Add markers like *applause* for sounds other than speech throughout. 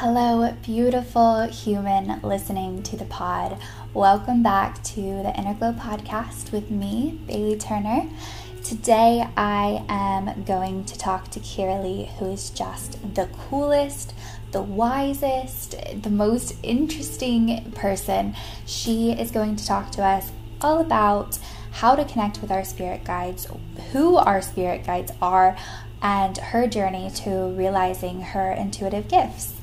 Hello, beautiful human listening to the pod. Welcome back to the Inner Glow podcast with me, Bailey Turner. Today, I am going to talk to Kirileigh, who is just the coolest, the wisest, the most interesting person. She is going to talk to us all about how to connect with our spirit guides, who our spirit guides are, and her journey to realizing her intuitive gifts.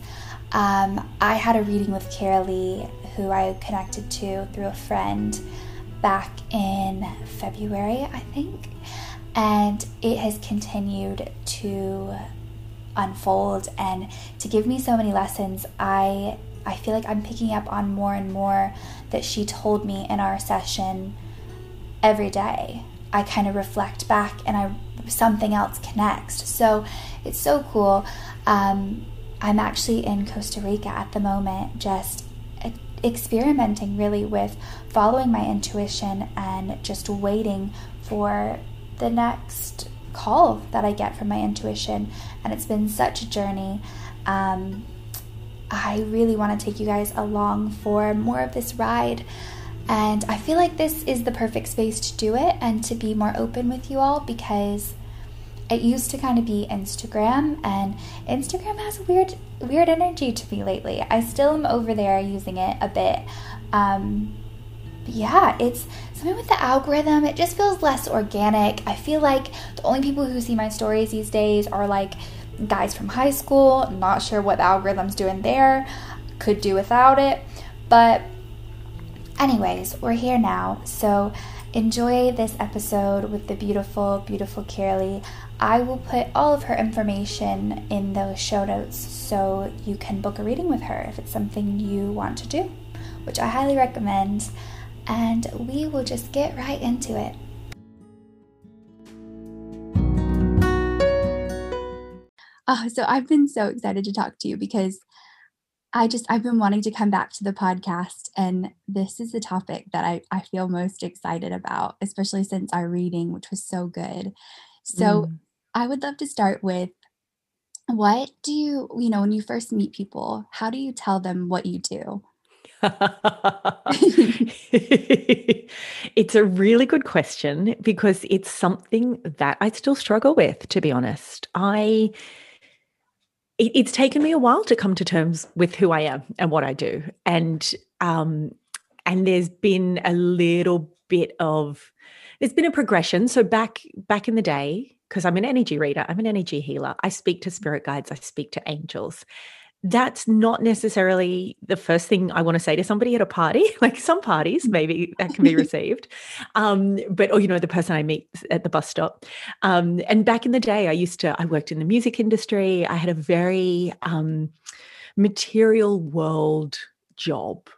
Um, I had a reading with Kirileigh, who I connected to through a friend back in February, I think, and it has continued to unfold and to give me so many lessons. I I feel like I'm picking up on more and more that she told me in our session every day. I kind of reflect back and I something else connects. So it's so cool. Um, I'm actually in Costa Rica at the moment, just experimenting really with following my intuition and just waiting for the next call that I get from my intuition. And it's been such a journey. Um, I really want to take you guys along for more of this ride. And I feel like this is the perfect space to do it and to be more open with you all because it used to kind of be Instagram and Instagram has a weird weird energy to me lately. I still am over there using it a bit. Um, but yeah, it's something with the algorithm. It just feels less organic. I feel like the only people who see my stories these days are like guys from high school. Not sure what the algorithm's doing there. Could do without it. But, anyways, we're here now. So, enjoy this episode with the beautiful, beautiful Kirileigh. I will put all of her information in those show notes so you can book a reading with her if it's something you want to do, which I highly recommend. And we will just get right into it. Oh, so I've been so excited to talk to you because I just I've been wanting to come back to the podcast and this is the topic that I, I feel most excited about, especially since our reading, which was so good. So mm. I would love to start with what do you, you know, when you first meet people, how do you tell them what you do? *laughs* it's a really good question because it's something that I still struggle with, to be honest. I it, it's taken me a while to come to terms with who I am and what I do, and um, and there's been a little bit of there's been a progression. So back back in the day, because I'm an energy reader, I'm an energy healer. I speak to spirit guides, I speak to angels. That's not necessarily the first thing I want to say to somebody at a party. *laughs* Like some parties, maybe that can be *laughs* received. Um, but, or, you know, the person I meet at the bus stop. Um, and back in the day, I used to, I worked in the music industry. I had a very um, material world job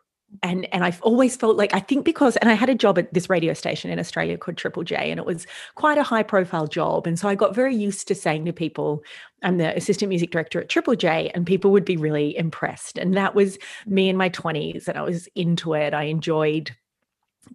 and and I've always felt like I think because and I had a job at this radio station in Australia called Triple J and it was quite a high profile job. And so I got very used to saying to people I'm the assistant music director at Triple J and people would be really impressed. And that was me in my 20s and I was into it. I enjoyed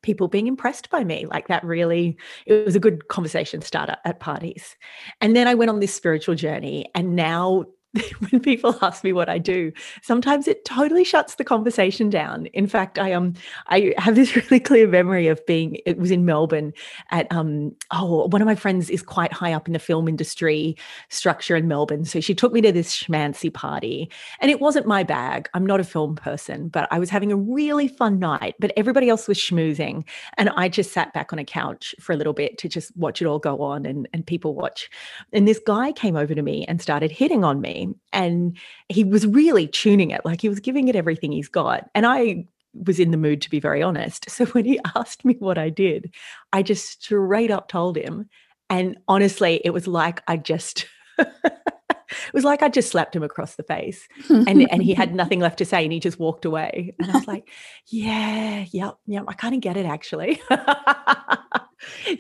people being impressed by me. Like that really it was a good conversation starter at parties. And then I went on this spiritual journey and now *laughs* when people ask me what I do, sometimes it totally shuts the conversation down. In fact, I um I have this *laughs* really clear memory of being it was in Melbourne at um oh one of my friends is quite high up in the film industry structure in Melbourne. So she took me to this schmancy party and it wasn't my bag. I'm not a film person, but I was having a really fun night, but everybody else was schmoozing and I just sat back on a couch for a little bit to just watch it all go on and and people watch. And this guy came over to me and started hitting on me and he was really tuning it, like he was giving it everything he's got. And I was in the mood to be very honest. So when he *laughs* asked me what I did, I just straight up told him. And honestly, it was like I just *laughs* it was like I just slapped him across the face and, and he had *laughs* nothing left to say and he just walked away. And I was like, yeah, yep, yep, I kind of get it actually.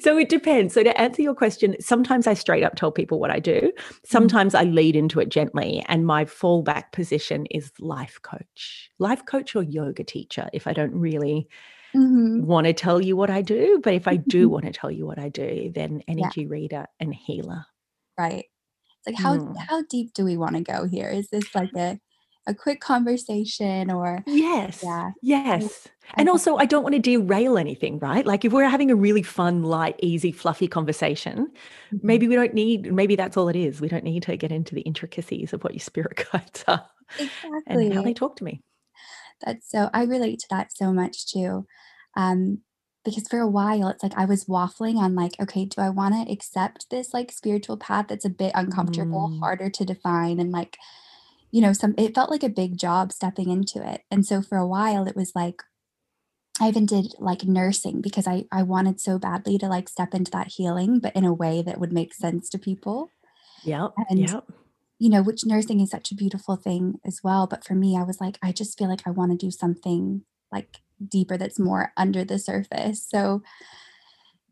So it depends. So to answer your question, sometimes I straight up tell people what I do. Sometimes I lead into it gently. And my fallback position is life coach, life coach or yoga teacher if I don't really Mm-hmm. want to tell you what I do. But if I do want to tell you what I do, then energy yeah. reader and healer. Right. It's like how mm. how deep do we want to go here? Is this like a a quick conversation or yes yeah yes and also i don't want to derail anything right like if we're having a really fun light easy fluffy conversation mm-hmm. maybe we don't need maybe that's all it is we don't need to get into the intricacies of what your spirit *laughs* guides are exactly. and how they talk to me that's so i relate to that so much too um because for a while it's like I was waffling on like, okay, do I want to accept this like spiritual path that's a bit uncomfortable, mm. harder to define, and like, you know, some it felt like a big job stepping into it. And so for a while it was like I even did like nursing because I I wanted so badly to like step into that healing, but in a way that would make sense to people. Yeah. And yep. you know, which nursing is such a beautiful thing as well. But for me, I was like, I just feel like I want to do something like deeper that's more under the surface. So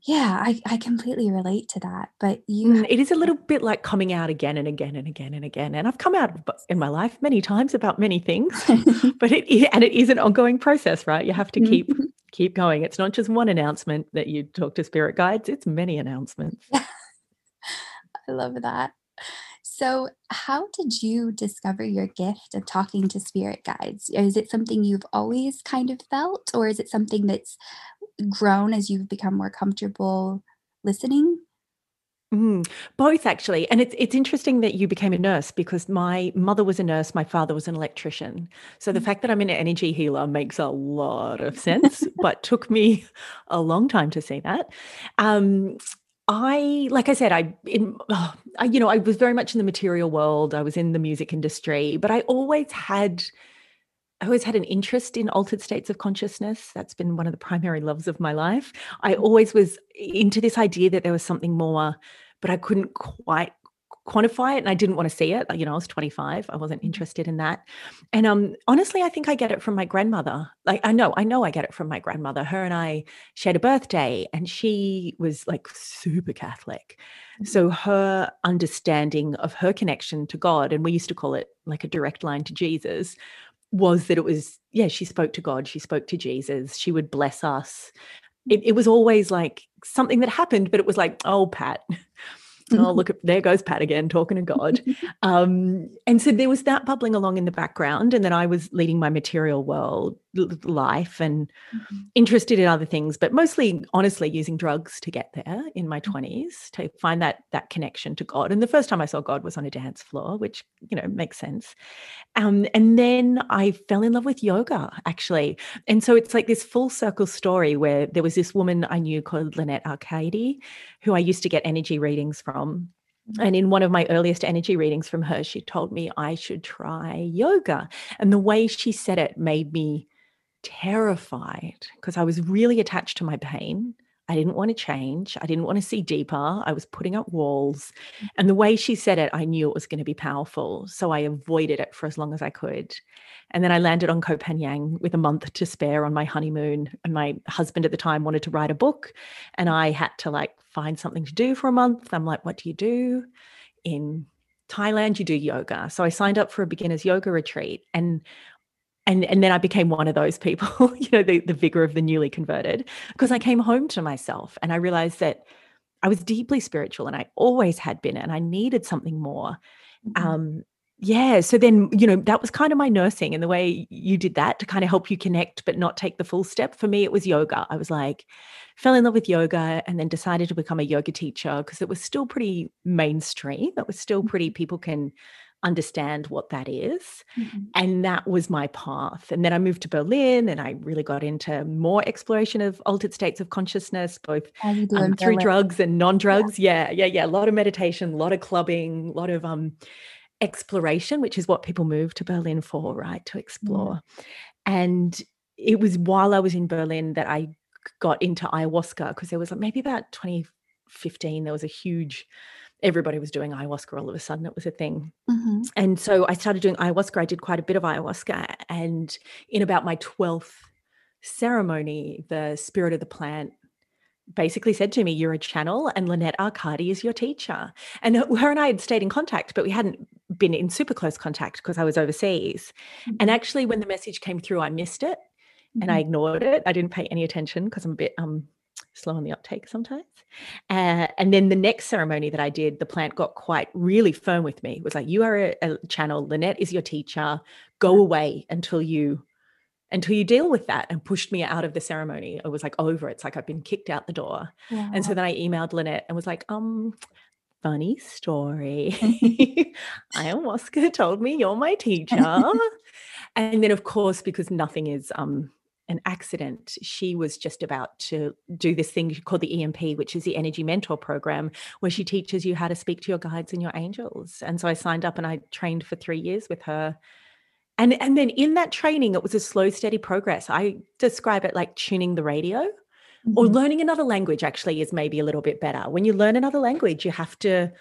yeah, I, I completely relate to that. But you, mm, it is a little bit like coming out again and again and again and again. And I've come out in my life many times about many things, *laughs* but it and it is an ongoing process, right? You have to keep mm-hmm. keep going. It's not just one announcement that you talk to spirit guides; it's many announcements. *laughs* I love that. So, how did you discover your gift of talking to spirit guides? Is it something you've always kind of felt, or is it something that's grown as you've become more comfortable listening? Mm, both actually, and it's it's interesting that you became a nurse because my mother was a nurse, my father was an electrician. So the mm. fact that I'm an energy healer makes a lot of sense, but took me *laughs* a long time to see that. Um, I, like I said, I, in, oh, I, you know, I was very much in the material world. I was in the music industry, but I always had, I always had an interest in altered states of consciousness. That's been one of the primary loves of my life. I mm. always was into this idea that there was something more, but I couldn't quite quantify it and I didn't want to see it. You know, I was 25. I wasn't mm-hmm. interested in that. And um honestly, I think I get it from my grandmother. Like I know, I know I get it from my grandmother. Her and I shared a birthday and she was like super Catholic. So her understanding of her connection to God, and we used to call it like a direct line to Jesus, was that it was, yeah, she spoke to God, she spoke to Jesus, she would bless us. It, it was always like something that happened, but it was like, oh, Pat, *laughs* oh look *laughs* there goes pat again talking to god. Um, and so there was that bubbling along in the background and then i was leading my material world life and mm-hmm. interested in other things but mostly honestly using drugs to get there in my 20s mm-hmm. to find that that connection to god and the first time i saw god was on a dance floor which you know makes sense um, and then i fell in love with yoga actually and so it's like this full circle story where there was this woman i knew called lynette arcady who i used to get energy readings from Mm-hmm. And in one of my earliest energy readings from her, she told me I should try yoga. And the way she said it made me terrified because I was really attached to my pain. I didn't want to change. I didn't want to see deeper. I was putting up walls. Mm. And the way she said it, I knew it was going to be powerful. So I avoided it for as long as I could. And then I landed on Koh Phangan with a month to spare on my honeymoon. And my husband at the time wanted to write a book. And I had to like find something to do for a month. I'm like, what do you do? In Thailand, you do yoga. So I signed up for a beginner's yoga retreat. And and and then I became one of those people, *laughs* you know, the, the vigor of the newly converted, because I came home to myself and I realized that I was deeply spiritual and I always had been, and I needed something more. Mm-hmm. Um, yeah. So then, you know, that was kind of my nursing and the way you did that to kind of help you connect, but not take the full step. For me, it was yoga. I was like, fell in love with yoga and then decided to become a yoga teacher because it was still pretty mainstream. It was still pretty, mm-hmm. people can understand what that is. Mm-hmm. And that was my path. And then I moved to Berlin and I really got into more exploration of altered states of consciousness, both um, through drugs and non drugs. Yeah. yeah, yeah, yeah. A lot of meditation, a lot of clubbing, a lot of um, exploration, which is what people move to Berlin for, right? To explore. Mm-hmm. And it was while I was in Berlin that I got into ayahuasca because there was like maybe about 2015, there was a huge everybody was doing ayahuasca all of a sudden it was a thing mm-hmm. and so i started doing ayahuasca i did quite a bit of ayahuasca and in about my 12th ceremony the spirit of the plant basically said to me you're a channel and lynette Arcadi is your teacher and *laughs* her and i had stayed in contact but we hadn't been in super close contact because i was overseas mm-hmm. and actually when the message came through i missed it mm-hmm. and i mm-hmm. ignored it i didn't pay any attention because i'm a bit um slow on the uptake sometimes. Uh, and then the next ceremony that I did, the plant got quite really firm with me. It was like, you are a, a channel. Lynette is your teacher. Go away until you until you deal with that and pushed me out of the ceremony. It was like over. It's like I've been kicked out the door. And so then I emailed Lynette and was like, um, funny story. *laughs* *laughs* Ayahuasca told me you're my teacher. *laughs* and then of course, because nothing is um an accident. She was just about to do this thing called the EMP, which is the Energy Mentor Program, where she teaches you how to speak to your guides and your angels. And so I signed up and I trained for three years with her. And, and then in that training, it was a slow, steady progress. I describe it like tuning the radio mm-hmm. or learning another language, actually, is maybe a little bit better. When you learn another language, you have to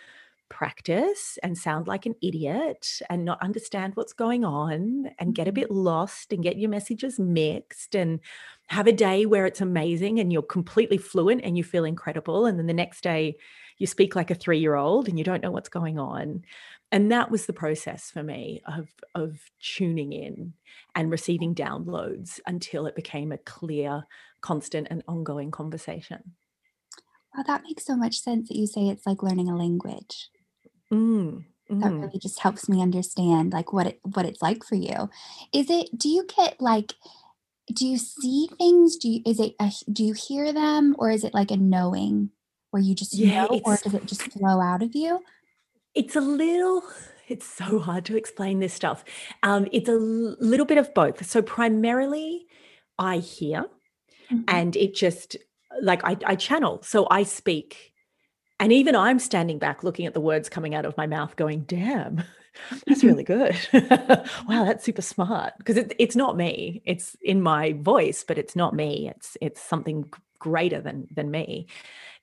practice and sound like an idiot and not understand what's going on and get a mm-hmm. bit lost and get your messages mixed and have a day where it's amazing and you're completely fluent and you feel incredible and then the next day you speak like a 3-year-old and you don't know what's going on and that was the process for me of of tuning in and receiving downloads until it became a clear constant and ongoing conversation Wow, that makes so much sense that you say it's like learning a language. Mm, That mm. really just helps me understand like what it what it's like for you. Is it do you get like do you see things? Do you is it a, do you hear them or is it like a knowing where you just Yeah, know or does it just flow out of you? it's a little *laughs* it's so hard to explain this stuff. Um, it's a little bit of both. So primarily I hear Mhm. and it just like I, I channel. So I speak and even I'm standing back looking at the words coming out of my mouth going, damn, *laughs* that's really good. *laughs* wow, that's super smart. Because it, it's not me. It's in my voice, but it's not me. It's it's something greater than than me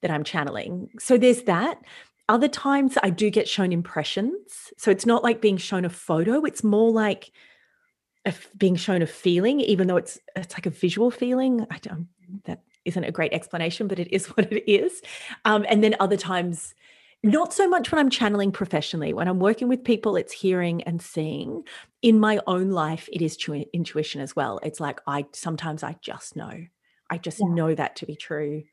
that I'm channeling. So there's that. Other times I do get shown impressions. So it's not like being shown a photo. It's more like being shown a feeling, even though it's it's like a visual feeling. I don't that isn't a great explanation, but it is *laughs* what it is. Um, and then other times, not so much when I'm channeling professionally. When I'm working with people, it's hearing and seeing. In my own life, it is tui- intuition as well. It's like I sometimes I just know. I just Yeah. know that to be true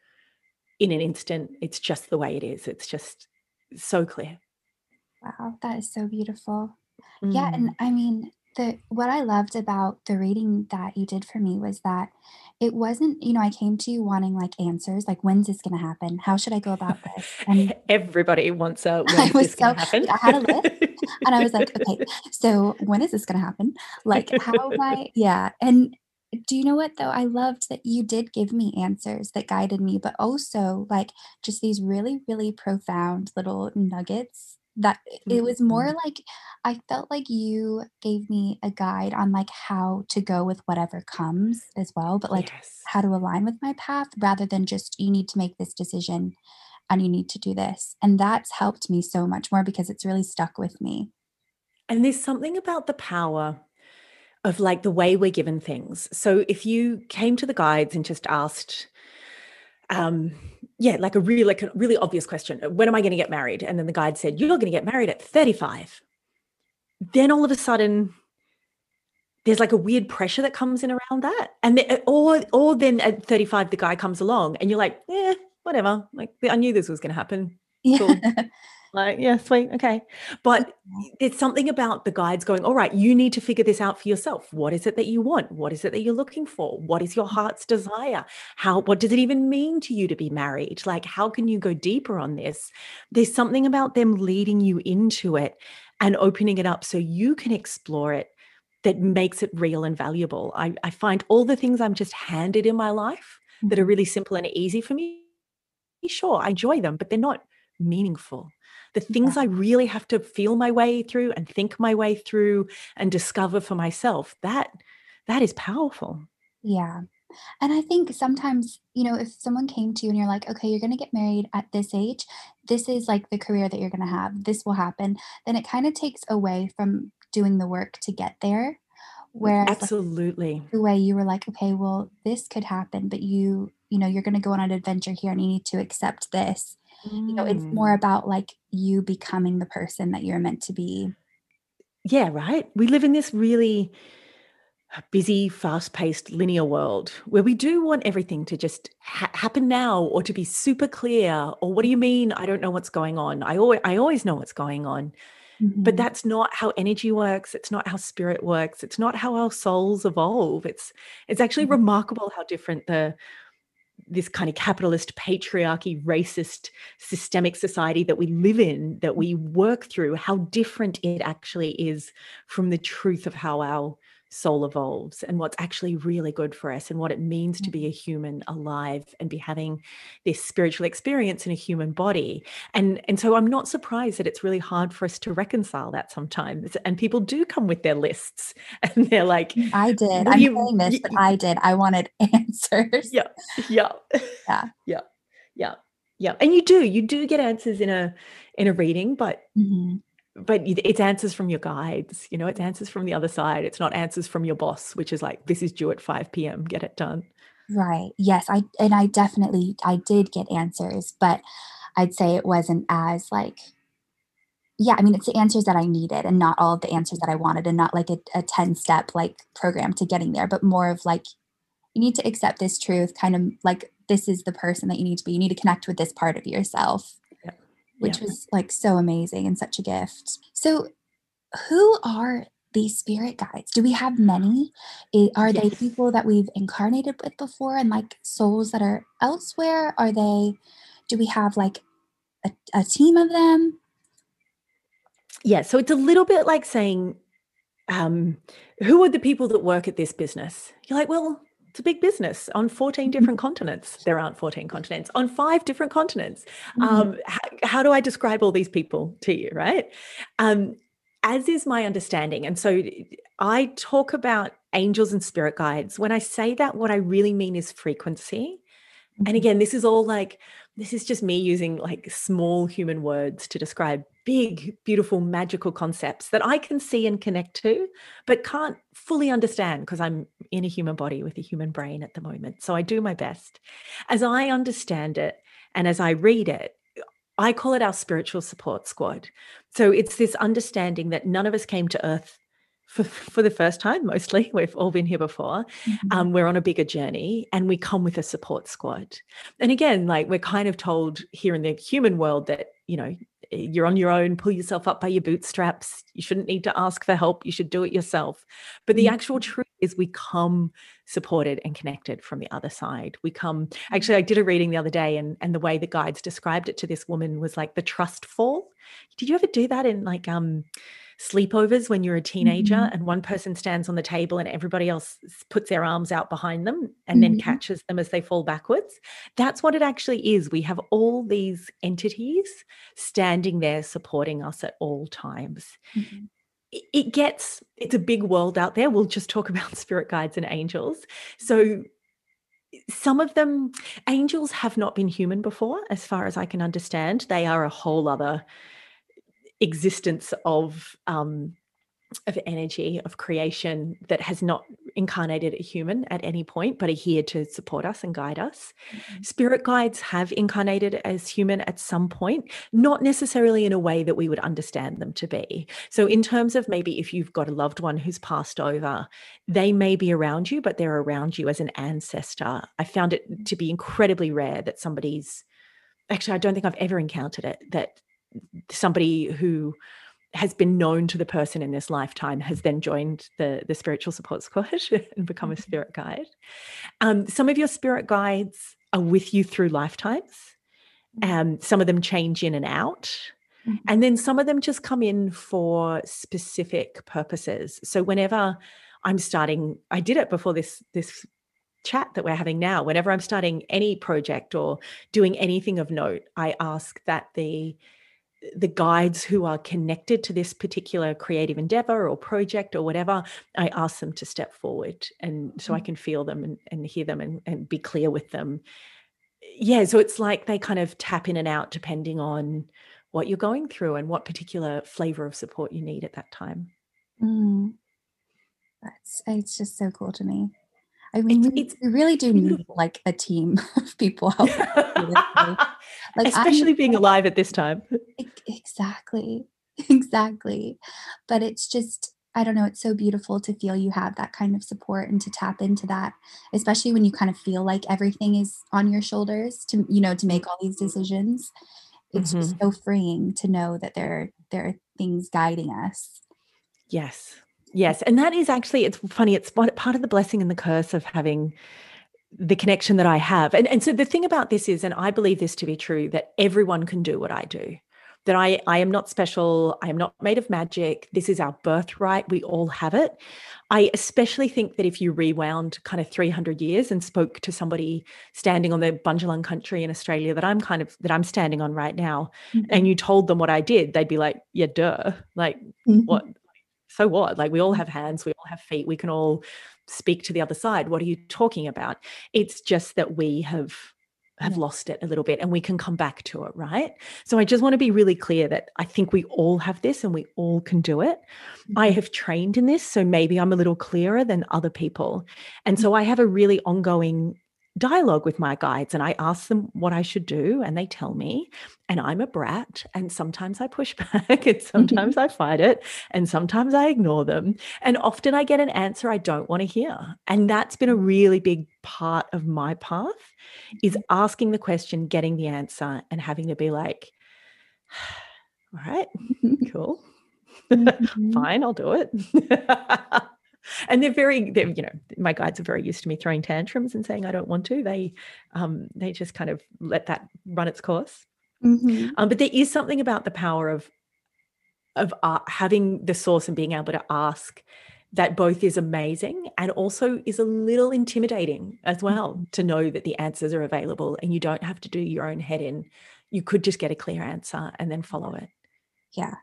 in an instant. It's just the way it is. It's just so clear. Wow, that is so beautiful. Yeah, and Mm. I mean, the what I loved about the reading that you did for me was that it wasn't, you know, I came to you wanting like answers, like when's this going to happen? How should I go about this? And *laughs* Everybody wants a *laughs* I was this so happen? I had a list *laughs* and I was like, okay, so when is this going to happen? Like how am I? Yeah. And do you know what though? I loved that you did give me answers that guided me, but also like just these really, really profound little nuggets that it was more Mhm. like I felt like you gave me a guide on like how to go with whatever comes as well, but like Yes. how to align with my path rather than just you need to make this decision and you need to do this. And that's helped me so much more because it's really stuck with me. And there's something about the power of like the way we're given things. So if you came to the guides and just asked, um, yeah, like a really like a really obvious question, "Uh, when am I going to get married? And then the guide said, You're going to get married at 35. Then all of a sudden there's like a weird pressure that comes in around that. And the, or or then at 35 the guy comes along and you're like, yeah, whatever. Like I knew this was going to happen. Yeah. Cool. *laughs* Like, yeah, sweet. Okay. But there's something about the guides going, all right, you need to figure this out for yourself. What is it that you want? What is it that you're looking for? What is your heart's desire? How, what does it even mean to you to be married? Like, how can you go deeper on this? There's something about them leading you into it and opening it up so you can explore it that makes it real and valuable. I, I find all the things I'm just handed in my life that are Mhm. really simple and easy for me. Sure, I enjoy them, but they're not meaningful the things Yeah. I really have to feel my way through and think my way through and discover for myself, that that is powerful. Yeah. And I think sometimes, you know, if someone came to you and you're like, okay, you're going to get married at this age, this is like the career that you're going to have, this will happen, then it kind of takes away from doing the work to get there. Whereas like Absolutely. the way you were like, okay, well, this could happen, but you, you know, you're going to go on an adventure here and you need to accept this. You know, it's more Mm. about like you becoming the person that you're meant to be. Yeah, right. We live in this really busy, fast paced, linear world where we do want everything to just ha- happen now or to be super clear. Or what do you mean? I don't know what's going on. I always, I always know what's going on. Mm-hmm. But that's not how energy works. It's not how spirit works. It's not how our souls evolve. It's it's actually mm-hmm. remarkable how different the this kind of capitalist patriarchy racist systemic society that we live in that we work through how different it actually is from the truth of how our soul evolves and what's actually really good for us and what it means to be a mm-hmm. human alive and be having this spiritual experience in a human body. And and so i'm not surprised that it's really hard for us to reconcile that sometimes. And people do come with their lists *laughs* and they're like i did. I'm you, saying this but i did. I wanted *laughs* answers. Yeah yeah yeah. *laughs* yeah yeah yeah. And you do you do get answers in a in a reading but mm-hmm but it's answers from your guides you know it's answers from the other side. It's not answers from your boss which is like this is due at 5 p.m get it done. Right. Yes i and i definitely i did get answers but i'd say it wasn't as like yeah i mean it's the answers that i needed and not all of the answers that i wanted and not like a, a 10 step like program to getting there but more of like you need to accept this truth kind of like this is the person that you need to be. You need to connect with this part of yourself which yeah. was like so amazing and such a gift. So, who are these spirit guides? Do we have many? Are yes. they people that we've incarnated with before and like souls that are elsewhere? Are they, do we have like a, a team of them? Yeah, so it's a little bit like saying, um, who are the people that work at this business? You're like, well, it's a big business on 14 mm-hmm. different continents. There aren't 14 continents, on five different continents. Mm-hmm. Um, how, how, do I describe all these people to you, right? Um, as is my understanding. And so I talk about angels and spirit guides. When I say that, what I really mean is frequency. Mm-hmm. And again, this is all like, this is just me using like small human words to describe big, beautiful, magical concepts that I can see and connect to, but can't fully understand because I'm in a human body with a human brain at the moment. So I do my best. As I understand it and as I read it, I call it our spiritual support squad. So it's this understanding that none of us came to Earth for, for the first time, mostly. *laughs* We've all been here before. Mm-hmm. Um, we're on a bigger journey and we come with a support squad. And again, like we're kind of told here in the human world that, you know, you're on your own, pull yourself up by your bootstraps. You shouldn't need to ask for help. You should do it yourself. But the actual mm-hmm. truth is, we come supported and connected from the other side. We come, actually, I did a reading the other day, and, and the way the guides described it to this woman was like the trust fall. Did you ever do that in like, um, sleepovers when you're a teenager mm-hmm. and one person stands on the table and everybody else puts their arms out behind them and mm-hmm. then catches them as they fall backwards. That's what it actually is. We have all these entities standing there supporting us at all times. Mm-hmm. It gets, it's a big world out there. We'll just talk *laughs* about spirit guides and angels. So, some of them, angels have not been human before, as far as I can understand. They are a whole other existence of um, of energy of creation that has not incarnated a human at any point but are here to support us and guide us. Mm-hmm. spirit guides have incarnated as human at some point not necessarily in a way that we would understand them to be. So in terms of maybe if you've got a loved one who's passed over they may be around you but they're around you as an ancestor. I found it to be incredibly rare that somebody's actually i don't think i've ever encountered it that somebody who has been known to the person in this lifetime has then joined the the spiritual support squad *laughs* and become a mm-hmm. spirit guide. Um, some of your spirit guides are with you through lifetimes. Mm-hmm. Um, some of them change in and out. Mm-hmm. And then some of them just come in for specific purposes. So whenever I'm starting, I did it before this this chat that we're having now. Whenever I'm starting any project or doing anything of note, I ask that the the guides who are connected to this particular creative endeavor or project or whatever, I ask them to step forward and so I mm. can feel them and, and hear them and, and be clear with them. Yeah, so it's like they kind of tap in and out depending on what you're going through and what particular flavor of support you need at that time. Mm. That's it's just so cool to me. I mean, it's, we, we really do need like a team *laughs* of people *laughs* like especially I'm, being alive at this time. Exactly. *laughs* Exactly. But it's just I don't know, it's so beautiful to feel you have that kind of support and to tap into that, especially when you kind of feel like everything is on your shoulders to, you know, to make all these decisions. It's mm-hmm. just so freeing to know that there, there are things guiding us. Yes. Yes. And that is actually, it's funny, it's part of the blessing and the curse of having the connection that I have. And, and so the thing about this is, and I believe this to be true, that everyone can do what I do that I, I am not special. I am not made of magic. This is our birthright. We all have it. I especially think that if you rewound kind of 300 years and spoke to somebody standing on the Bundjalung country in Australia that I'm kind of that I'm standing on right now, mm-hmm. and you told them what I did, they'd be like, "Yeah, duh. Like, mm-hmm. what? So what? Like, we all have hands. We all have feet. We can all speak to the other side. What are you talking about? It's just that we have have lost it a little bit and we can come back to it, right? So I just want to be really clear that I think we all have this and we all can do it. Mm-hmm. I have trained in this, so maybe I'm a little clearer than other people. And so I have a really ongoing dialogue with my guides and I ask them what I should do and they tell me and I'm a brat and sometimes I push *laughs* back and mm-hmm. sometimes I fight it and sometimes I ignore them and often I get an answer I don't want to hear and that's been a really big part of my path is mm-hmm. asking the question getting the answer and having to be like all right *laughs* cool *laughs* mm-hmm. fine I'll do it and they're very they're, you know my guides are very used to me throwing tantrums and saying i don't want to. They um they just kind of let that run its course. Mm-hmm. um, but there is something about the power of of uh, having the source and being able to ask that both is amazing and also is a little intimidating as well mm-hmm. to know that the answers are available and you don't have to do your own head in. You could just get a clear answer and then follow it. Yeah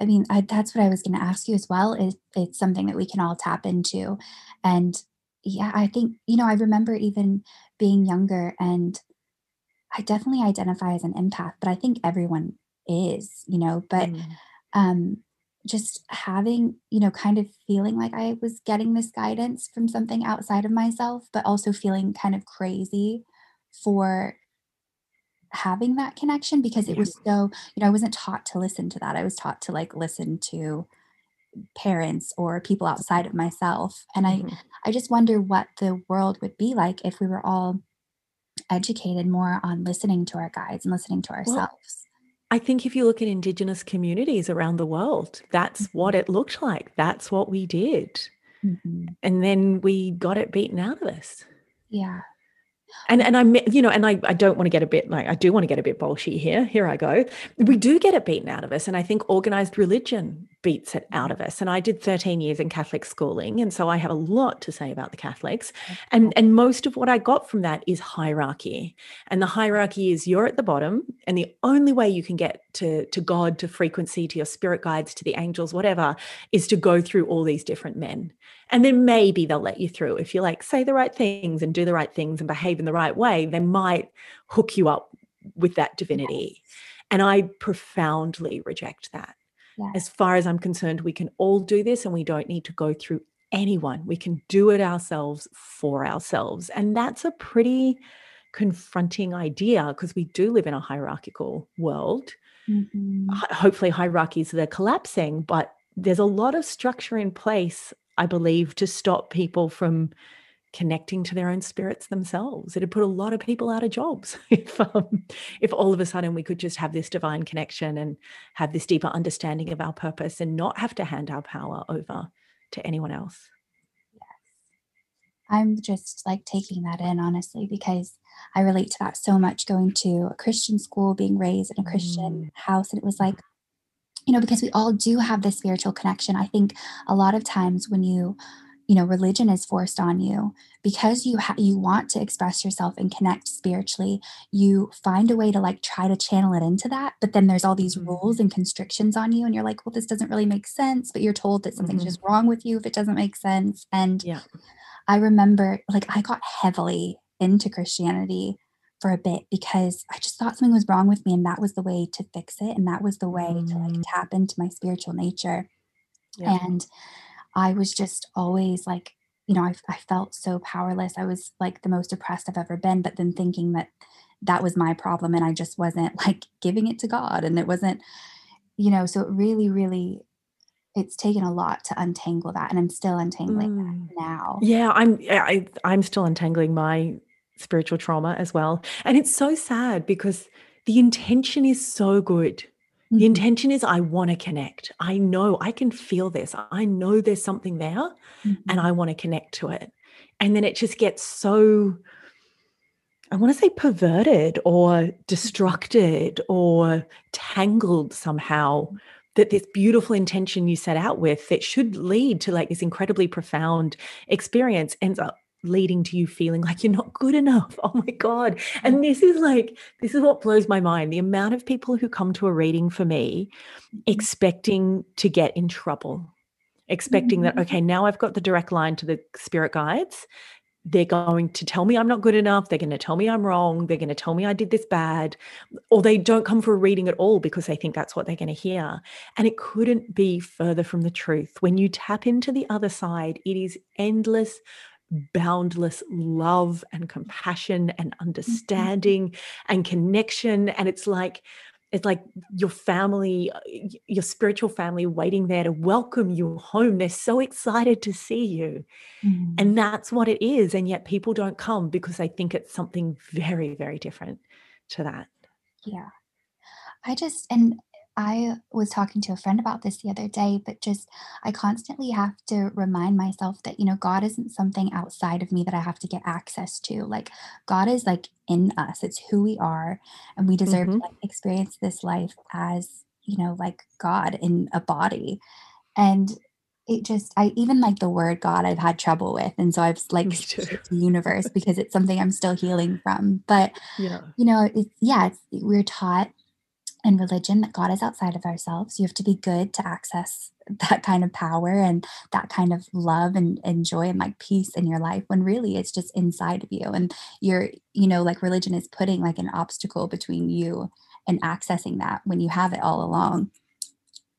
I mean, I, that's what I was going to ask you as well. Is it's something that we can all tap into, and yeah, I think you know I remember even being younger, and I definitely identify as an empath, but I think everyone is, you know. But mm. um, just having you know, kind of feeling like I was getting this guidance from something outside of myself, but also feeling kind of crazy for having that connection because it was so you know i wasn't taught to listen to that i was taught to like listen to parents or people outside of myself and mm-hmm. i i just wonder what the world would be like if we were all educated more on listening to our guides and listening to ourselves well, I think if you look at Indigenous communities around the world, that's what mm-hmm. it looked like. That's what we did. Mm-hmm. And then we got it beaten out of us. Yeah and and I'm you know and I, I don't want to get a bit like I do want to get a bit bolshy here. Here I go. We do get it beaten out of us and I think organized religion beats it out of mm-hmm. us. And I did 13 years in Catholic schooling and so I have a lot to say about the Catholics. Mm-hmm. And and most of what I got from that is hierarchy. And the hierarchy is you're at the bottom and the only way you can get to to God to frequency to your spirit guides to the angels whatever is to go through all these different men. And then maybe they'll let you through. If you like say the right things and do the right things and behave in the right way, they might hook you up with that divinity. And I profoundly reject that. As far as I'm concerned, we can all do this and we don't need to go through anyone. We can do it ourselves for ourselves. And that's a pretty confronting idea because we do live in a hierarchical world. Mm-hmm. Hopefully, hierarchies are collapsing, but there's a lot of structure in place I believe, to stop people from connecting to their own spirits themselves. It'd put a lot of people out of jobs *laughs* if um, if all of a sudden we could just have this divine connection and have this deeper understanding of our purpose and not have to hand our power over to anyone else. Yes. I'm just like taking that in honestly because I relate to that so much going to a Christian school, being raised in a Christian mm. house and it was like you know because we all do have this spiritual connection i think a lot of times when you you know religion is forced on you because you ha- you want to express yourself and connect spiritually you find a way to like try to channel it into that but then there's all these mm-hmm. rules and constrictions on you and you're like well this doesn't really make sense but you're told that something's mm-hmm. just wrong with you if it doesn't make sense and yeah i remember like i got heavily into christianity for a bit because I just thought something was wrong with me and that was the way to fix it and that was the way mm. to like mm. tap into my spiritual nature. Yeah. And I was just always like, you know, I, I felt so powerless. I was like the most depressed I've ever been, but then thinking that that was my problem and I just wasn't *laughs* like giving it to God and it wasn't, you know, so it really, really it's taken a lot to untangle that and i'm still untangling mm. now yeah i'm I, i'm still untangling my spiritual trauma as well and it's so sad because the intention is so good the mm-hmm. intention is I want to connect. I know I can feel this. I know there's something there mm-hmm. and I want to connect to it. And then it just gets so, I want to say perverted or mm-hmm. destructed or tangled somehow that this beautiful intention you set out with that should lead to like this incredibly profound experience ends up leading to you feeling like you're not good enough. *laughs* Oh my God. And this is like, this is what blows my mind. The amount of people who come to a reading for me mm-hmm. expecting to get in trouble, expecting that, mm-hmm. okay, now I've got the direct line to the spirit guides. They're going to tell me I'm not good enough. They're going to tell me I'm wrong. They're going to tell me I did this bad. Or they don't come for a reading at all because they think that's what they're going to hear. And it couldn't be further from the truth. When you tap into the other side, it is endless boundless love and compassion and mm-hmm. understanding and connection and it's like it's like your family your spiritual family waiting there to welcome you home they're so excited to see you mm. and that's what it is and yet people don't come because they think it's something very very different to that yeah i just and I was talking to a friend about this the other day, but just I constantly have to remind myself that, you know, God isn't something outside of me that I have to get access to. Like, God is like in us, it's who we are. And we deserve mm-hmm. to like, experience this life as, you know, like God in a body. And it just I even like the word God I've had trouble with. And so I've like the universe because it's something I'm still healing from. But *laughs* yeah. you know, it's yeah, it's, we're taught in religion that God is outside of ourselves. You have to be good to access *laughs* that kind of power and that kind of love and, and joy and like peace in your life when really it's just inside of you. And you're, you know, like religion is putting like an obstacle between you and accessing that when you have it all along.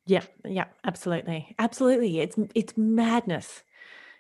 Yeah, yeah, absolutely. Absolutely. It's it's madness.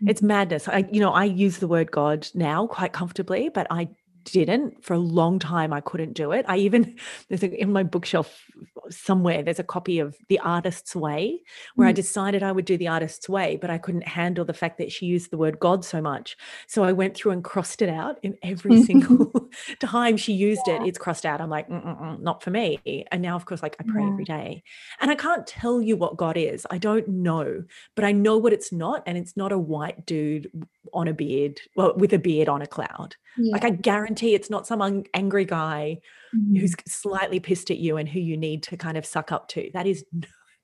It's mm-hmm. madness. I, you know, I use the word God now quite comfortably, but I didn't for a long time i couldn't do it. I even *laughs* there's a, in my bookshelf somewhere there's a copy of the artist's way where mm. i decided i would do the artist's way but i couldn't handle the fact that she used the word god so much. So i went through and crossed it out in every *laughs* single *laughs* time she used yeah. it it's crossed out. I'm like not for me. And now of course like i pray yeah. every day. And i can't tell you what god is. I don't know but i know what it's not and it's not a white dude on a beard well with a beard on a cloud yeah. like i guarantee it's not some angry guy mm-hmm. who's slightly pissed at you and who you need to kind of suck up to that is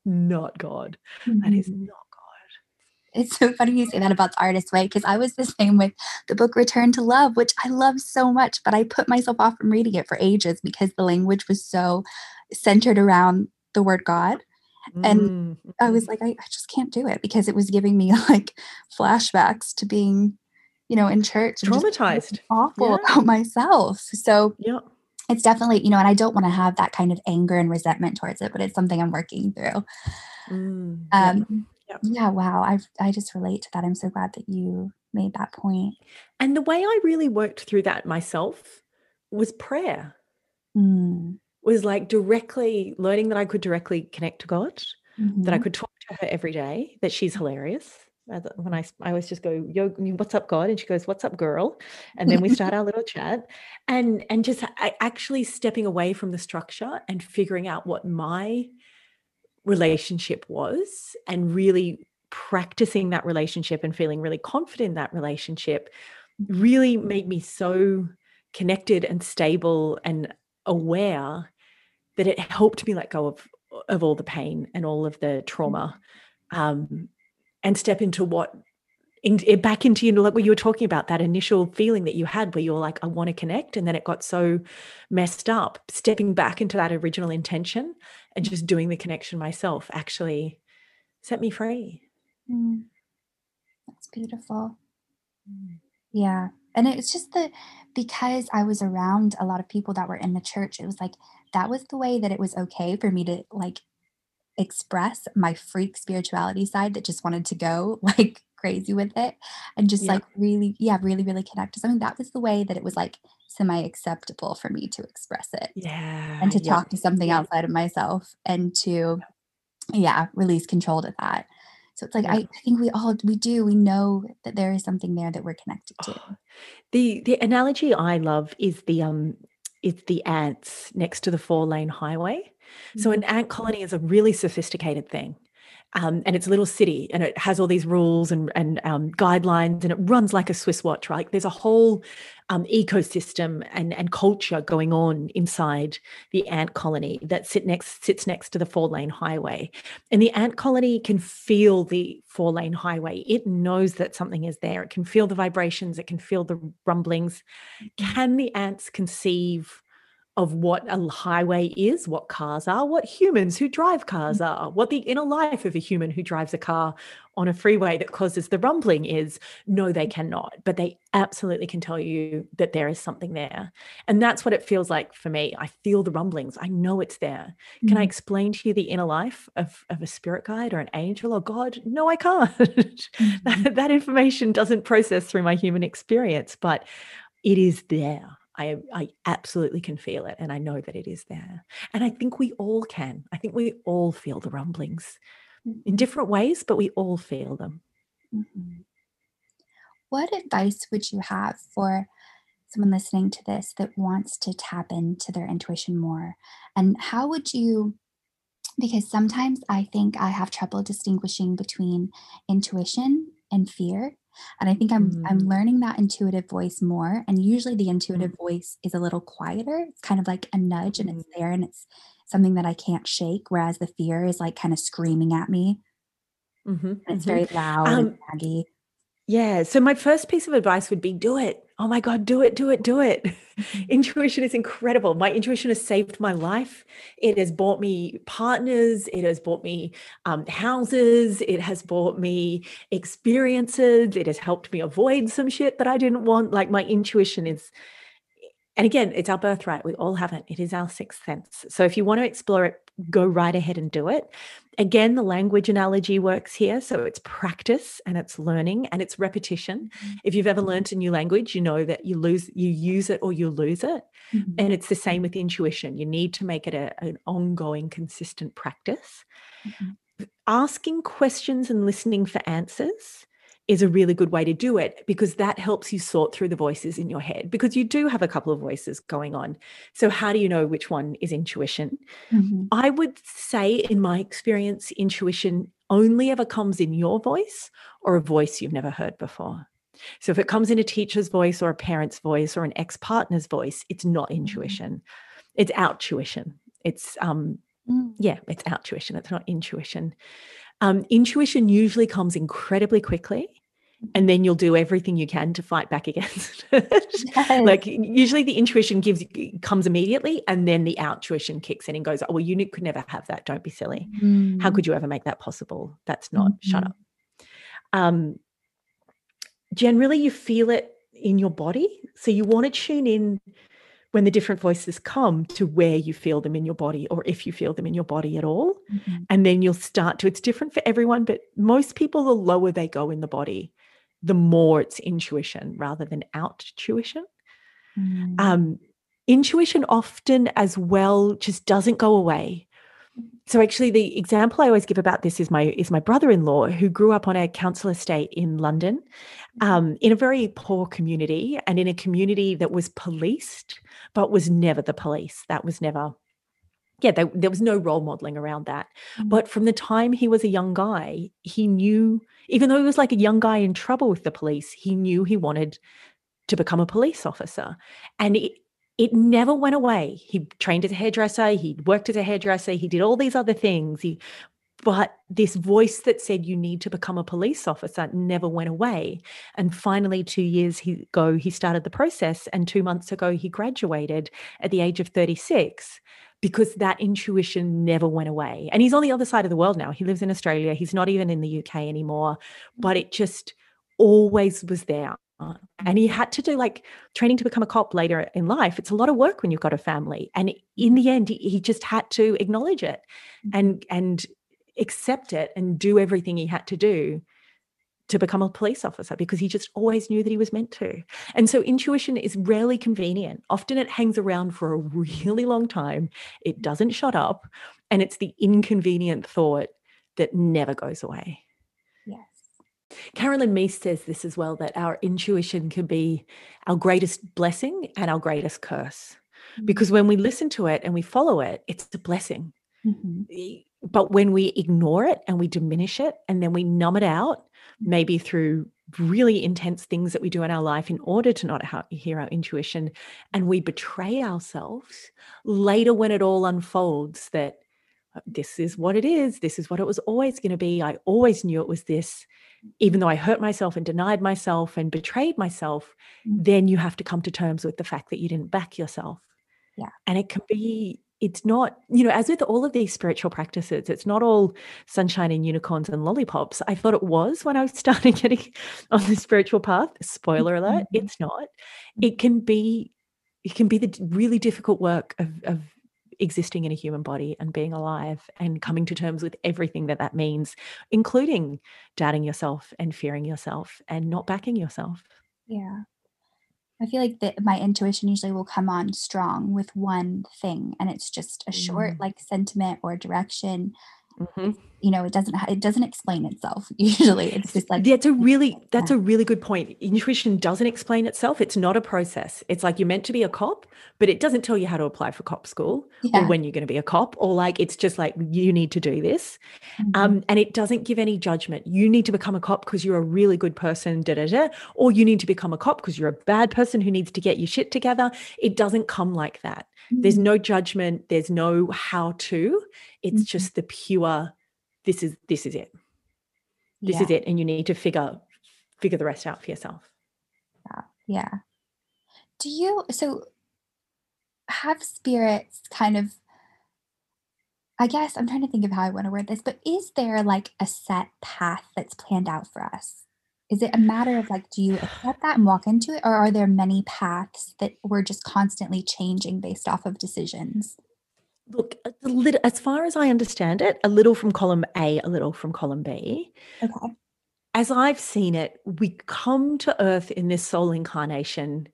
not god mm-hmm. that is mm-hmm. not god it's so funny you say that about the artist way because i was the same with the book return to love which i love so much but i put myself off from reading it for ages because the language was so centered around the word god and mm-hmm. I was like, I, I, just can't do it because it was giving me *laughs* like flashbacks to being, you know, in church, traumatized, awful yeah. about myself. So yeah, it's definitely, you know, and I don't want to have that kind of anger and resentment towards it, but it's something I'm working through. Mm, um, yeah. yeah, wow. I I just relate to that. I'm so glad that you made that point. And the way I really worked through that myself was prayer. Mm was like directly learning that I could directly connect to God, mm-hmm. that I mm-hmm. could talk to her every day, that she's hilarious. When I, I always just go, yo, what's up, God? And she goes, what's up, girl? And then we start *laughs* our little chat and, and just actually stepping away from the structure and figuring out what my relationship was and really practicing that relationship and feeling really confident in that relationship really made me so connected and stable and aware that it helped me let go of of all the pain and all of the trauma um, and step into what in, eh, back into you know like what you were talking about that initial feeling that you had where you were like i want to connect and then it got so messed up stepping back into that original intention and just doing the connection myself actually set me free mm. that's beautiful mm. yeah and it's just the because i was around a lot of people that were in the church it was like that was the way that it was okay for me to like express my freak spirituality side that just wanted to go *laughs* like crazy with it and just yeah. like really yeah really really connect to something that was the way that it was like semi acceptable for me to express it yeah and to yeah. talk to something outside of myself and to yeah release control to that So it's like yeah. I, I think we all we do we know that there is something there that we're connected to. Oh, the the analogy I love is the um it's the ants next to the four lane highway. Mm-hmm. So an ant colony is a really sophisticated thing um, and it's a little city and it has all these rules and, and um, guidelines and it runs like a Swiss watch, right? There's a whole um, ecosystem and, and culture going on inside the ant colony that sit next sits next to the four lane highway. And the ant colony can feel the four lane highway. It knows that something is there. It can feel the vibrations. It can feel the rumblings. Mm-hmm. Can the ants conceive of what a highway is, what cars are, what humans who drive cars mm. are, what the inner life of a human who drives a car on a freeway that causes the rumbling is. No, they cannot, but they absolutely can tell you that there is something there. And that's what it feels like for me. I feel the rumblings, I know it's there. Mm-hmm. Can I mm. explain to you the inner life of, of a spirit guide or an angel or God? No, I can't. *laughs* Mm-hmm. that, that information doesn't process through my human experience, but it is there I, I absolutely can feel it and I know that it is there. And I think we all can. I think we all feel the rumblings in mm-hmm. different ways, but we all feel them. Mm-hmm. What advice would you have for someone listening to this that wants to tap into their intuition more? And how would you? Because sometimes I think I have trouble distinguishing between intuition and fear and i think i'm mm. i'm learning that intuitive voice more and usually the intuitive mm. voice is a little quieter it's kind of like a nudge and it's mm. there and it's something that i can't shake whereas the fear is like kind of screaming at me mm-hmm, it's mm-hmm. very loud um, and naggy yeah. So my first piece of advice would be do it. Oh my God, do it, do it, do it. Mm-hmm. *laughs* intuition is incredible. My intuition has saved my life. It has bought me partners. It has bought me um, houses. It has bought me experiences. It has helped me avoid some shit that I didn't want. Like my intuition is, and again, it's our birthright. We all have it. It is our sixth sense. So if you want to explore it, go right ahead and do it. Again, the language analogy works here. So it's practice and it's learning and it's repetition. Mm-hmm. If you've ever learned a new language, you know that you lose, you use it or you lose it. Mm-hmm. And it's the same with intuition. You need to make it a, an ongoing, consistent practice. Mm-hmm. Asking questions and listening for answers is a really good way to do it because that helps you sort through the voices in your head because you do have a couple of voices going on. So, how do you know which one is intuition? Mm-hmm. I would say, in my experience, intuition only ever comes in your voice or a voice you've never heard before. So, if it comes in a teacher's voice or a parent's voice or an ex partner's voice, it's not mm-hmm. intuition, it's outtuition. It's, um, mm. yeah, it's outtuition, it's not intuition. Um, intuition usually comes incredibly quickly and then you'll do everything you can to fight back *laughs* against it. Yes. like usually the intuition gives comes immediately and then the outtuition kicks in and goes, Oh, well, you could never have that. Don't be silly. Mm. How could you ever make that possible? That's not mm-hmm. shut up. Um generally you feel it in your body. So you want to tune in when the different voices come to where you feel them in your body or if you feel them in your body at all. Mm-hmm. And then you'll start to, it's different for everyone, but most people, the lower they go in the body, the more it's intuition rather than outtuition. Mm. Um, intuition often as well just doesn't go away so actually the example i always give about this is my is my brother-in-law who grew up on a council estate in london mm-hmm. um, in a very poor community and in a community that was policed but was never the police that was never yeah there, there was no role modeling around that mm-hmm. but from the time he was a young guy he knew even though he was like a young guy in trouble with the police he knew he wanted to become a police officer and it, it never went away. He trained as a hairdresser, he worked as a hairdresser, he did all these other things. He but this voice that said you need to become a police officer never went away. And finally, two years ago, he started the process. And two months ago, he graduated at the age of 36 because that intuition never went away. And he's on the other side of the world now. He lives in Australia. He's not even in the UK anymore, but it just always was there and he had to do like training to become a cop later in life it's a lot of work when you've got a family and in the end he just had to acknowledge it mm-hmm. and and accept it and do everything he had to do to become a police officer because he just always knew that he was meant to. And so intuition is rarely convenient. Often it hangs around for a really long time. It doesn't shut up. And it's the inconvenient thought that never goes away. Caroline Myss says this as well that our intuition can be our greatest blessing and our greatest curse. Mm-hmm. Because when we listen to it and we follow it, it's a blessing. Mm-hmm. But when we ignore it and we diminish it and then we numb it out, maybe through really intense things that we do in our life in order to not hear our intuition, and we betray ourselves later when it all unfolds that this is what it is, this is what it was always going to be. I always knew it was this even though I hurt myself and denied myself and betrayed myself, mm. then you have to come to terms with the fact that you didn't back yourself. Yeah. And it can be, it's not, you know, as with all of these spiritual practices, it's not all sunshine and unicorns and lollipops. I thought it was when I was *laughs* starting getting on the spiritual path. Spoiler alert, mm-hmm. it's not. It can be, it can be the really difficult work of, of existing in a human body and being alive and coming to terms with everything that that means, including doubting yourself and fearing yourself and not backing yourself. Yeah. I feel like that my intuition usually will come on strong with one thing and it's just a short mm. like sentiment or direction Mm-hmm. You know, it doesn't it doesn't explain itself. *laughs* Usually, it's just like that's a really that's a really good point. Intuition doesn't explain itself. It's not a process. It's like you're meant to be a cop, but it doesn't tell you how to apply for cop school yeah. or when you're going to be a cop, or like it's just like you need to do this, mm-hmm. um, and it doesn't give any judgment. You need to become a cop because you're a really good person, da da da, or you need to become a cop because you're a bad person who needs to get your shit together. It doesn't come like that. Mm-hmm. There's no judgment. There's no how to it's mm-hmm. just the pure this is this is it this yeah. is it and you need to figure figure the rest out for yourself yeah yeah do you so have spirits kind of i guess i'm trying to think of how i want to word this but is there like a set path that's planned out for us is it a matter of like do you accept that and walk into it or are there many paths that we're just constantly changing based off of decisions Look, little, as far as I understand it, a little from column A, a little from column B. Okay. As I've seen it, we come to Earth in this soul incarnation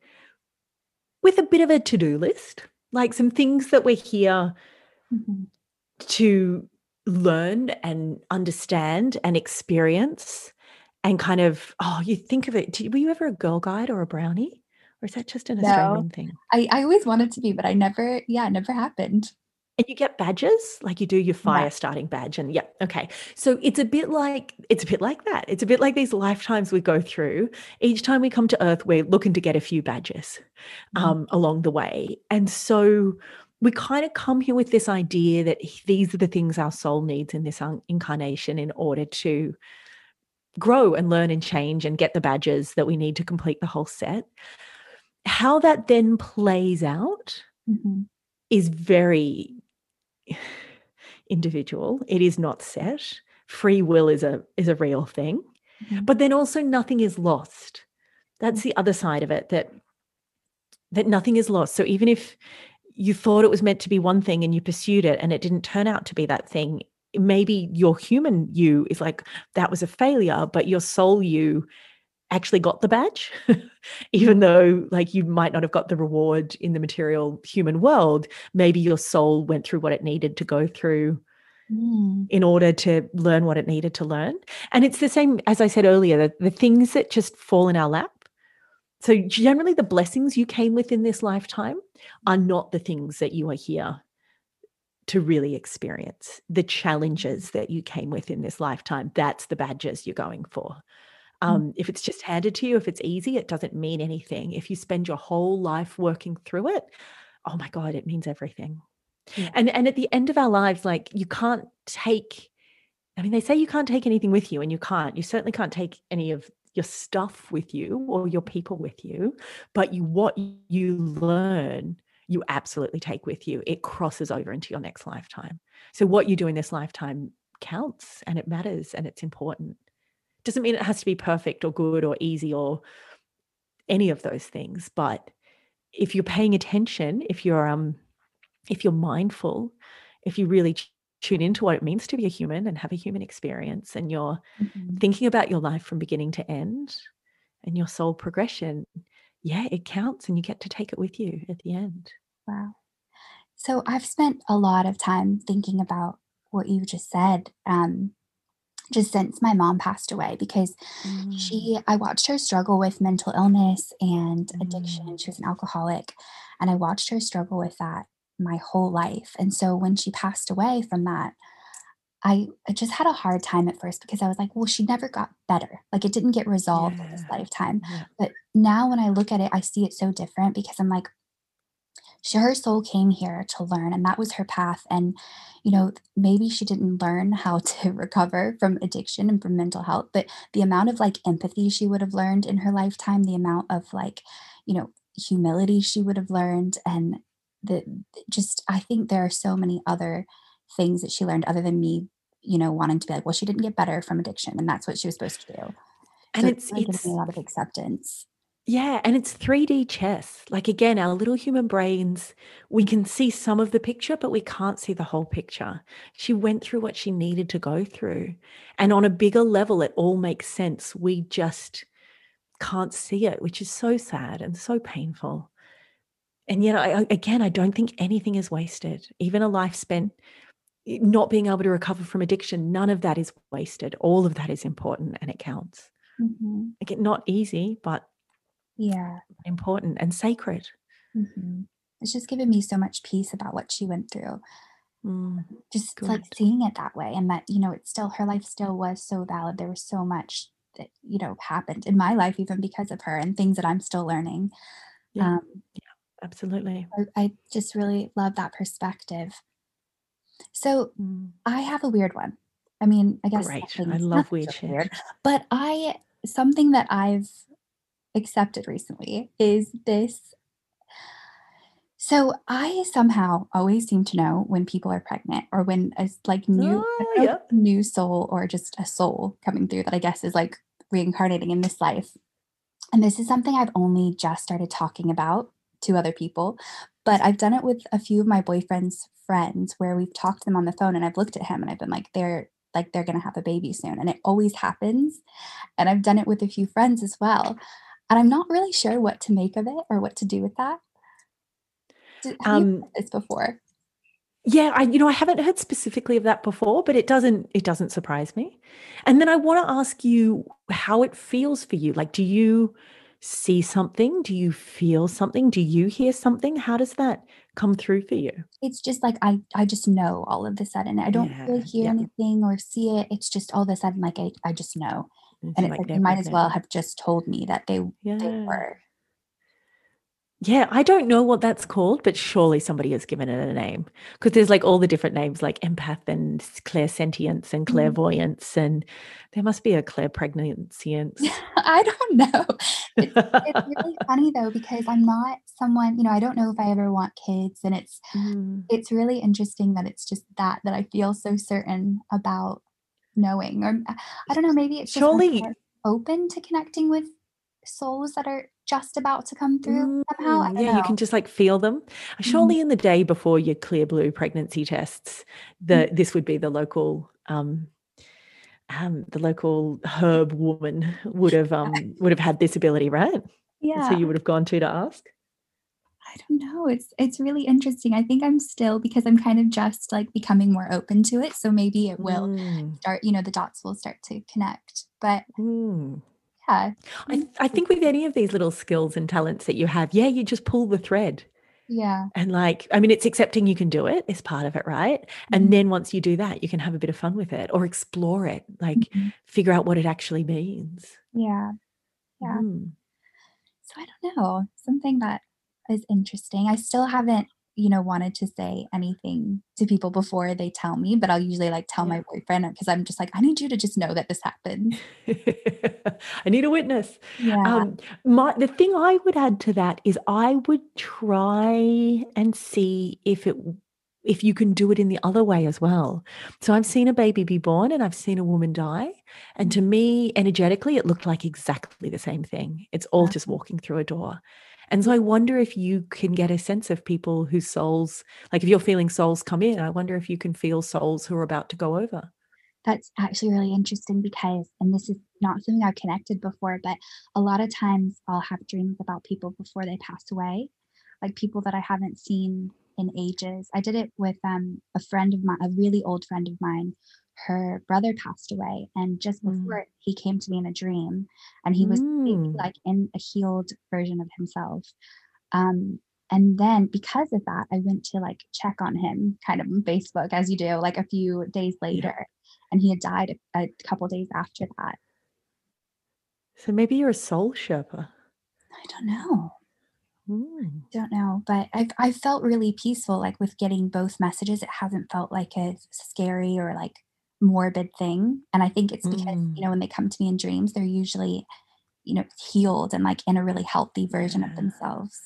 with a bit of a to do list, like some things that we're here mm-hmm. to learn and understand and experience. And kind of, oh, you think of it. Were you ever a girl guide or a brownie? Or is that just an Australian no, thing? I, I always wanted to be, but I never, yeah, it never happened. And you get badges, like you do your fire yeah. starting badge. And yeah, okay. So it's a bit like it's a bit like that. It's a bit like these lifetimes we go through. Each time we come to Earth, we're looking to get a few badges mm-hmm. um, along the way. And so we kind of come here with this idea that these are the things our soul needs in this incarnation in order to grow and learn and change and get the badges that we need to complete the whole set. How that then plays out mm-hmm. is very individual. It is not set. Free will is a is a real thing. Mm-hmm. But then also nothing is lost. That's the other side of it that that nothing is lost. So even if you thought it was meant to be one thing and you pursued it and it didn't turn out to be that thing, maybe your human you is like that was a failure, but your soul you actually got the badge, *laughs* even though like you might not have got the reward in the material human world, maybe your soul went through what it needed to go through mm. in order to learn what it needed to learn. And it's the same, as I said earlier, the, the things that just fall in our lap. So generally the blessings you came with in this lifetime are not the things that you are here to really experience. The challenges that you came with in this lifetime, that's the badges you're going for. Mm. Um, if it's just handed to you, if it's easy, it doesn't mean anything. If you spend your whole life working through it, oh my God, it means everything. Yeah. And and at the end of our lives, like you can't take, I mean, they say you can't take anything with you, and you can't. You certainly can't take any of your stuff with you or your people with you, but you what you learn, you absolutely take with you. It crosses over into your next lifetime. So what you do in this lifetime counts and it matters and it's important doesn't mean it has to be perfect or good or easy or any of those things but if you're paying attention if you're um if you're mindful if you really tune into what it means to be a human and have a human experience and you're mm-hmm. thinking about your life from beginning to end and your soul progression yeah it counts and you get to take it with you at the end wow so i've spent a lot of time thinking about what you just said um just since my mom passed away because Mm. she I watched her struggle with mental illness and addiction. Mm. She was an alcoholic and I watched her struggle with that my whole life. And so when she passed away from that, I, I just had a hard time at first because I was like, well, she never got better. Like it didn't get resolved in this lifetime. Yeah. But now when I look at it, I see it so different because I'm like, she, her soul came here to learn and that was her path and you know maybe she didn't learn how *laughs* to recover from addiction and from mental health but the amount of like empathy she would have learned in her lifetime the amount of like you know humility she would have learned and the just i think there are so many other things that she learned other than me you know wanting to be like well she didn't get better from addiction and that's what she was supposed to do. And so it's given it's a lot of acceptance Yeah, and it's 3D chess. Like again, our little human brains, we can see some of the picture, but we can't see the whole picture. She went through what she needed to go through. And on a bigger level, it all makes sense. We just can't see it, which is so sad and so painful. And yet, I, again, I don't think anything is wasted. Even a life spent eh, not being able to recover from addiction, none of that is wasted. All of that is important and it counts. Mhm. Again, not easy, but yeah important and sacred. Mhm. It's just given me so much peace about what she went through. Mm, Just like seeing it that way, and that, you know, it's still her life still was so valid. There was so much that, you know, happened in my life even because of her and things that I'm still learning. Yeah. Um, absolutely. I, I just really love that perspective. So Mm, I have a weird one. I mean, I guess Great. I love weird really shit. but I something that I've accepted recently is this So I somehow always seem to know when people are pregnant or when a like new Oh, don't know if yep. new soul or just a soul coming through that I guess is like reincarnating in this life. And this is something I've only just started talking about to other people, but I've done it with a few of my boyfriend's friends where we've talked to them on the phone and I've looked at him and I've been like they're like they're going to have a baby soon and it always happens. And I've done it with a few friends as well. And I'm not really sure what to make of it or what to do with that. Did, you Um, heard this before? yeah, I you know I haven't heard specifically of that before, but it doesn't it doesn't surprise me. And then I want to ask you how it feels for you. Like, do you see something? Do you feel something? Do you hear something? How does that come through for you? It's just like I I just know all of a sudden. I don't really hear yeah. anything or see it. It's just all of a sudden like I, I just know. It's And it's like like they're might as well have just told me that they they were. Yeah, I don't know what that's called, but surely somebody has given it a name because there's like all the different names like empath and clairsentience and Mhm. clairvoyance, and there must be a clairpregnantience. *laughs* I don't know. It's it's really *laughs* funny though because I'm not someone, you know, I don't know if I ever want kids and it's Mm. it's really interesting that it's just that that I feel so certain about knowing or uh, I don't know, maybe it's Surely, open to connecting with souls that are just about to come through somehow. I mm, don't yeah, you can just like feel them. Mhm. Surely, in the day before your clear blue pregnancy tests, Mm. the this would be the local um um the local herb woman would have *laughs* um would have had this ability, right? Yeah. who you would have gone to to ask. I don't know. It's it's really interesting. I think I'm still because I'm kind of just like becoming more open to it. So maybe it will Mm, start, you know, the dots will start to connect. But mm. yeah. I, I think with any of these little skills and talents that you have, yeah, you just pull the thread. Yeah. And like, I mean, it's accepting you can do it is part of it, right? And Mhm. then once you do that, you can have a bit of fun with it or explore it, like Mhm. figure out what it actually means. Yeah. Yeah. Mm. So I don't know. Something that is interesting. I still haven't, you know, wanted to say anything to people before they tell me, but I'll usually like tell Yeah. my boyfriend because I'm just like, I need you to just know that this happened. *laughs* I need a witness. Yeah. Um, my the thing I would add to that is I would try and see if it if you can do it in the other way as well. So I've seen a baby be born and I've seen a woman die, and to me, energetically, it looked like exactly the same thing. It's all just walking through a door. And so I wonder if you can get a sense of people whose souls, like if you're feeling souls come in, I wonder if you can feel souls who are about to go over. That's actually really interesting because, and this is not something I've connected before, but a lot of times I'll have dreams about people before they pass away, like people that I haven't seen in ages. I did it with um, a friend of mine, a really old friend of mine. Her brother passed away and just mm. before mm. he came to me in a dream and he was mm. like in a healed version of himself um and then because of that i went to like check on him kind of on facebook as you do like a few days later yeah. and he had died a, a couple days after that so maybe you're a soul sherpa i don't know Mm. Don't know, but I've I felt really peaceful like with getting both messages. It hasn't felt like a scary or like morbid thing. And I think it's because, mm. you know, when they come to me in dreams, they're usually, you know, healed and like in a really healthy version yeah. of themselves.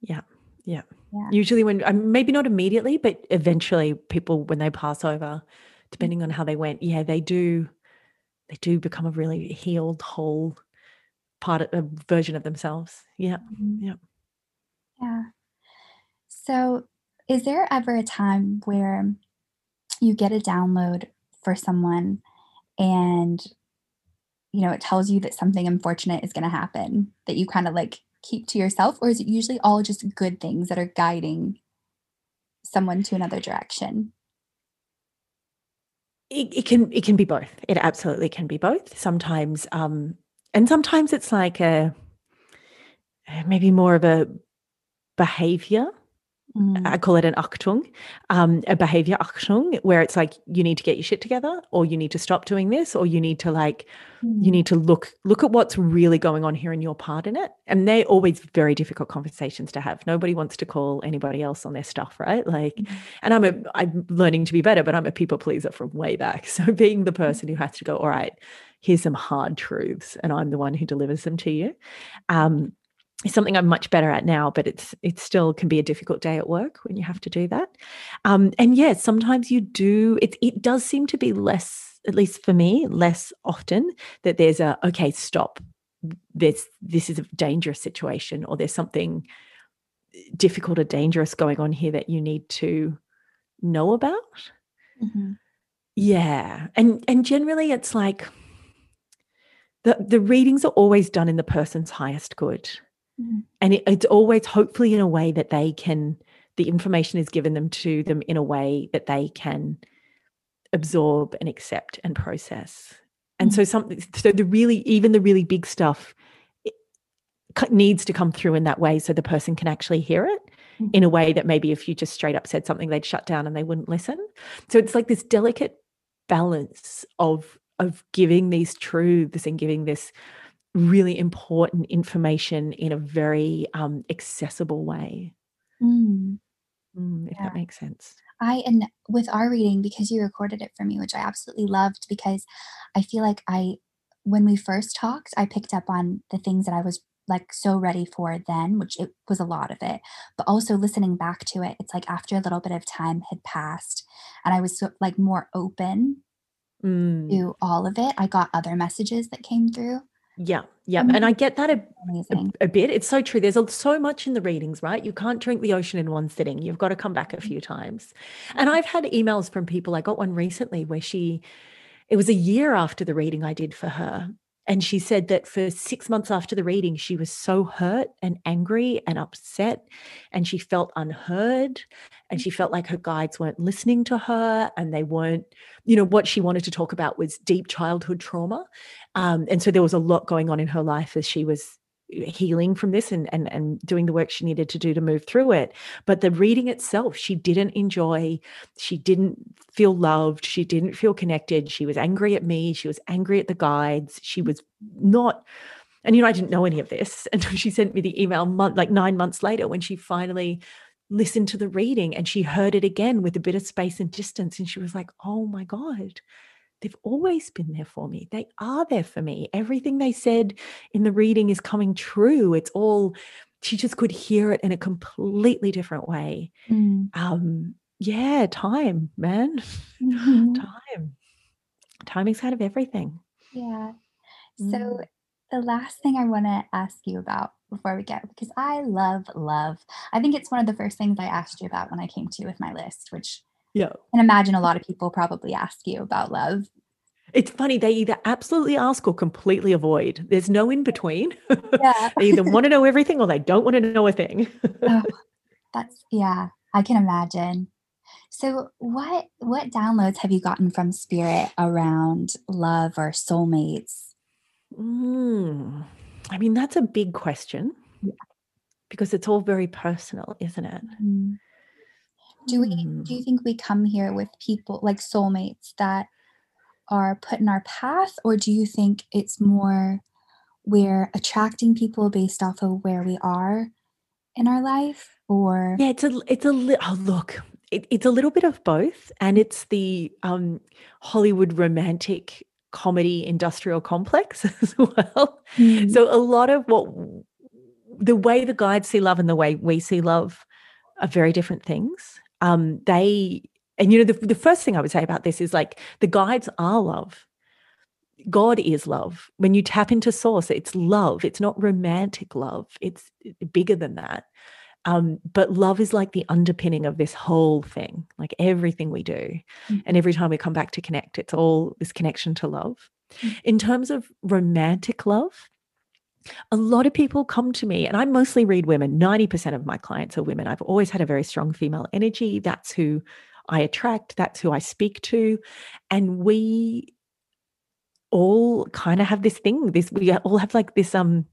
Yeah. Yeah. Yeah. Usually when maybe not immediately, but eventually people when they pass over, depending mm. on how they went, yeah, they do they do become a really healed whole part of a version of themselves. Yeah. Mm-hmm. Yeah. Yeah. So, is there ever a time where you get a download for someone and you know, it tells you that something unfortunate is going to happen that you kind of like keep to yourself or is it usually all just good things that are guiding someone to another direction? It, it can it can be both. It absolutely can be both. Sometimes um and sometimes it's like a maybe more of a behavior. Mm. I call it an Achtung, um, a behavior Achtung, where it's like you need to get your shit together, or you need to stop doing this, or you need to like, mm. you need to look look at what's really going on here and your part in it. And they're always very difficult conversations to have. Nobody wants to call anybody else on their stuff, right? Like, mm. and I'm a I'm learning to be better, but I'm a people pleaser from way back. *laughs* So being the person who has to go, all right, here's some hard truths, and I'm the one who delivers them to you. Um, is something I'm much better at now, but it's it still can be a difficult day at work when you have to do that. Um, and yes, yeah, sometimes you do. It it does seem to be less, at least for me, less often that there's a okay, stop. There's this is a dangerous situation, or there's something difficult or dangerous going on here that you need to know about. Mm-hmm. Yeah, and and generally it's like the the readings are always done in the person's highest good Mm-hmm. And it, it's always hopefully in a way that they can, the information is given them to them in a way that they can absorb and accept and process. And mm-hmm. so something, so the really, even the really big stuff needs to come through in that way so the person can actually hear it mm-hmm. in a way that maybe if you just straight up said something they'd shut down and they wouldn't listen so it's like this delicate balance of of giving these truths and giving this really important information in a very um, accessible way. Mm. Mm, if yeah. that makes sense. I and with our reading because you recorded it for me, which I absolutely loved because I feel like I when we first talked, I picked up on the things that I was like so ready for then, which it was a lot of it. But also listening back to it, it's like after a little bit of time had passed and I was so, like more open mm. to all of it, I got other messages that came through. Yeah, yeah, and I get that a, a, a, bit. It's so true. There's a, so much in the readings, right? You can't drink the ocean in one sitting. You've got to come back a few times. And I've had emails from people. I got one recently where she, it was a year after the reading I did for her, and she said that for six months after the reading, she was so hurt and angry and upset, and she felt unheard. And she felt like her guides weren't listening to her, and they weren't, you know, what she wanted to talk about was deep childhood trauma. Um, and so there was a lot going on in her life as she was healing from this and, and and doing the work she needed to do to move through it. But the reading itself she didn't enjoy she didn't feel loved she didn't feel connected. She was angry at me she was angry at the guides she was not and you know i didn't know any of this *laughs* and she sent me the email month like nine months later when she finally listened to the reading and she heard it again with a bit of space and distance and she was like oh my god they've always been there for me. They are there for me. Everything they said in the reading is coming true. It's all, she just could hear it in a completely different way. Mm. Um, yeah, time, man. *laughs* Mm-hmm. Time. Timing's out of everything. Yeah. So mm. the last thing I want to ask you about before we get because I love love. I think it's one of the first things I asked you about when I came to you with my list, which yeah. And imagine a lot of people probably ask you about love. It's funny, they either absolutely ask or completely avoid. There's no in between. Yeah. *laughs* they either want to know everything or they don't want to know a thing. *laughs* oh, that's, yeah, I can imagine. So what what downloads have you gotten from spirit around love or soulmates? Mm. I mean, that's a big question Yeah. because it's all very personal, isn't it? Mm. Do we Mm. do you think we come here with people like soulmates that are put in our path or do you think it's more we're attracting people based off of where we are in our life or Yeah, it's a it's a li- oh look, it, it's a little bit of both, and it's the um, Hollywood romantic comedy industrial complex *laughs* as well. Mm, So a lot of what the way the guides see love and the way we see love are very different things. Um, they and you know the the first thing I would say about this is like the guides are love. God is love. When you tap into source, it's love. It's not romantic love. It's uh, bigger than that. Um, but love is like the underpinning of this whole thing, like everything we do. mm, And every time we come back to connect, it's all this connection to love. mm, In terms of romantic love, a lot of people come to me, and I mostly read women. 90% of my clients are women. I've always had a very strong female energy. That's who I attract, that's who I speak to. And we all kind of have this thing this we all have like this um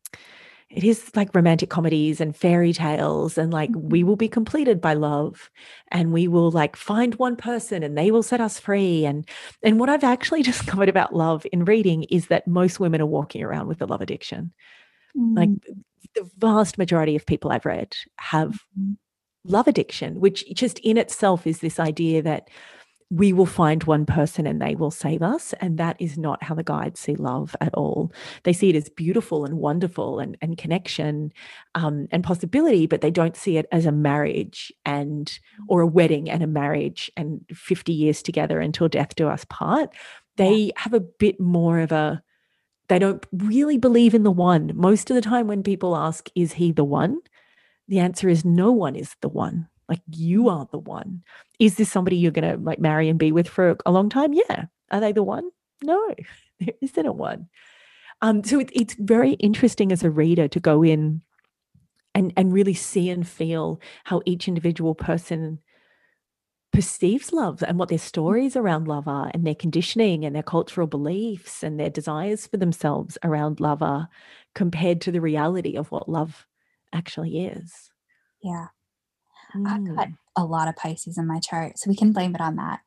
it is like romantic comedies and fairy tales and like we mhm, will be completed by love and we will like find one person and they will set us free and and what i've actually *laughs* discovered about love in reading is that most women are walking around with a love addiction like mm, the vast majority of people i've read have mhm, love addiction which just in itself is this idea that we will find one person and they will save us. And that is not how the guides see love at all. They see it as beautiful and wonderful and, and connection um, and possibility, but they don't see it as a marriage and or a wedding and a marriage and 50 years together until death do us part. They have a bit more of a they don't really believe in the one. Most of the time when people ask, is he the one? The answer is no one is the one. Like you are the one. Is this somebody you're going to like marry and be with for a long time? Yeah. Are they the one? No, *laughs* there isn't a one. Um, so it, it's very interesting as a reader to go in and and really see and feel how each individual person perceives love and what their stories around love are and their conditioning and their cultural beliefs and their desires for themselves around love are compared to the reality of what love actually is. yeah. I've got Mm. A lot of Pisces in my chart, so we can blame it on that.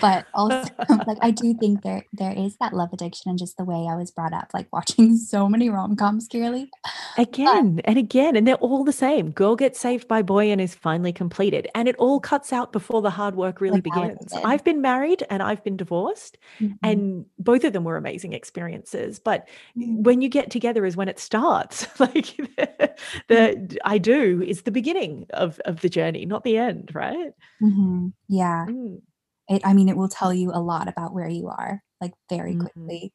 But *laughs* also, *laughs* like I do think there there is that love addiction and just the way I was brought up, like watching *laughs* so many rom-coms, Girly. But Again and again, and they're all the same. Girl gets saved by boy and is finally completed. And it all cuts out before the hard work really begins. I've been married and I've been divorced, Mhm, and both of them were amazing experiences. But mm, when you get together is when it starts. Like the, the I do is the beginning of, of the journey, not the end, right? Mhm, Yeah. Mm, It, I mean, it will tell you a lot about where you are, like very mhm. quickly.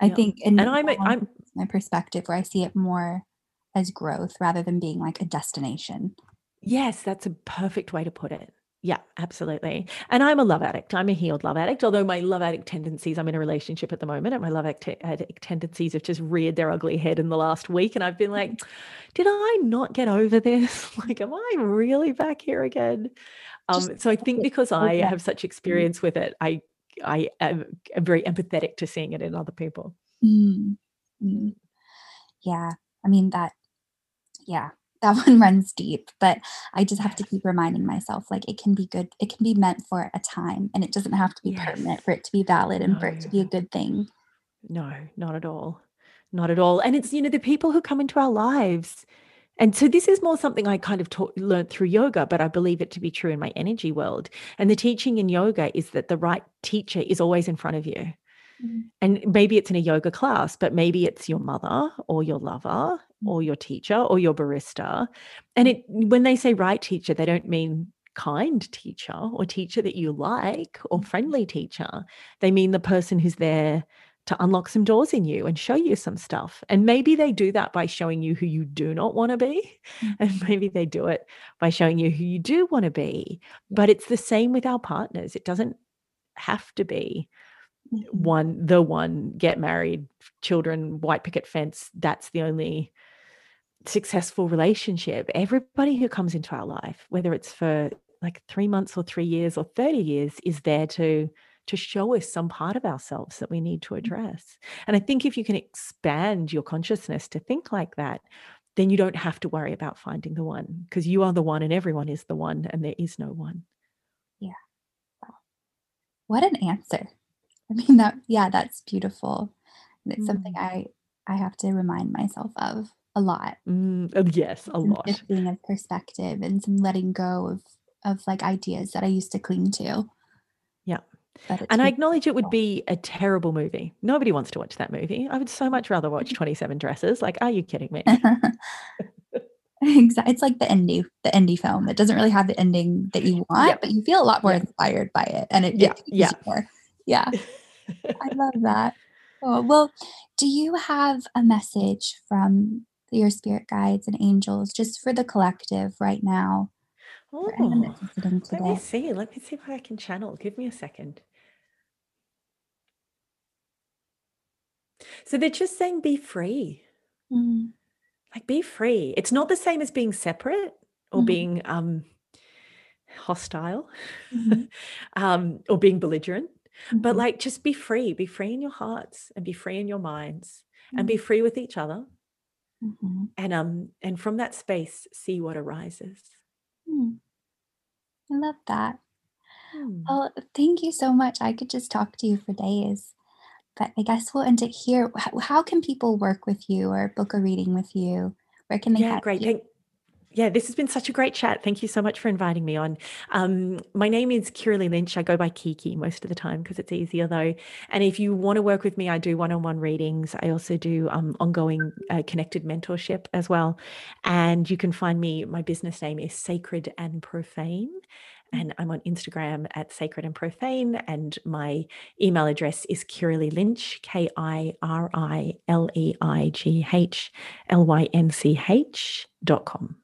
I Yeah. think, and And I'm a, I'm my perspective where I see it more as growth rather than being like a destination. Yes, that's a perfect way to put it. Yeah, absolutely. And I'm a love addict. I'm a healed love addict. Although my love addict tendencies, I'm in a relationship at the moment, and my love addict, tendencies have just reared their ugly head in the last week. And I've been like, did I not get over this? *laughs* Like, am I really back here again? Um, so I think because I have such experience with it, I I am, am very empathetic to seeing it in other people. Mm, mm, Mm. yeah. I mean that. Yeah, that *laughs* one runs deep, but I just have to keep reminding myself like it can be good. It can be meant for a time, and it doesn't have to be Yes. permanent for it to be valid and for it to be a good thing. No, not at all. Not at all. And it's, you know, the people who come into our lives. And so this is more something I kind of taught, learned through yoga, but I believe it to be true in my energy world. And the teaching in yoga is that the right teacher is always in front of you. Mm, And maybe it's in a yoga class, but maybe it's your mother or your lover or your teacher or your barista. And mm, it when they say right teacher, they don't mean kind teacher or teacher that you like or mm, friendly teacher. They mean the person who's there to unlock some doors in you and show you some stuff. And maybe they do that by showing you who you do not want to be. mm, *laughs* And maybe they do it by showing you who you do want to be. But it's the same with our partners. It doesn't have to be one, the one, get married, children, white picket fence. That's the only successful relationship. Everybody who comes into our life, whether it's for like three months or three years or 30 years is there to to show us some part of ourselves that we need to Mm-hmm. address. And I think if you can expand your consciousness to think like that, then you don't have to worry about finding the one because you are the one and everyone is the one and there is no one. Yeah. Wow. What an answer. I mean that yeah, that's beautiful. And it's something Mm. I I have to remind myself of a lot. Mm, oh, yes, a lot. shifting of perspective and some letting go of of like ideas that I used to cling to. Yeah. And I acknowledge it would be a terrible movie. Nobody wants to watch that movie. I would so much rather watch *laughs* 27 Dresses. Like, are you kidding me? *laughs* Exa it's like the indie the indie film. It doesn't really have the ending that you want, Yeah. but you feel a lot more Yeah. inspired by it, and it Yeah, it yeah. more. Yeah, *laughs* I love that. Oh, well, do you have a message from your spirit guides and angels just for the collective right now? Oh, let me see. Let me see if I can channel. Give me a second. So they're just saying be free. Mm, Like be free. It's not the same as being separate or mhm, being um hostile mhm, *laughs* um or being belligerent. But mhm, like just be free. Be free in your hearts and be free in your minds and be free with each other. Mhm, And um and from that space see what arises. mm. I love that. Hmm. Well, thank you so much. I could just talk to you for days, but I guess we'll end it here. How, how can people work with you or book a reading with you? Where can they Yeah, great. you? Thank Yeah, this has been such a great chat. Thank you so much for inviting me on. Um, my name is Kirileigh Lynch. I go by Kiki most of the time because it's easier though. And if you want to work with me, I do one-on-one readings. I also do um, ongoing uh, connected mentorship as well. And you can find me. My business name is Sacred and Profane. And I'm on Instagram at Sacred and Profane. And my email address is Kirileigh Lynch, K I R I L E I G H L Y N C H dot com.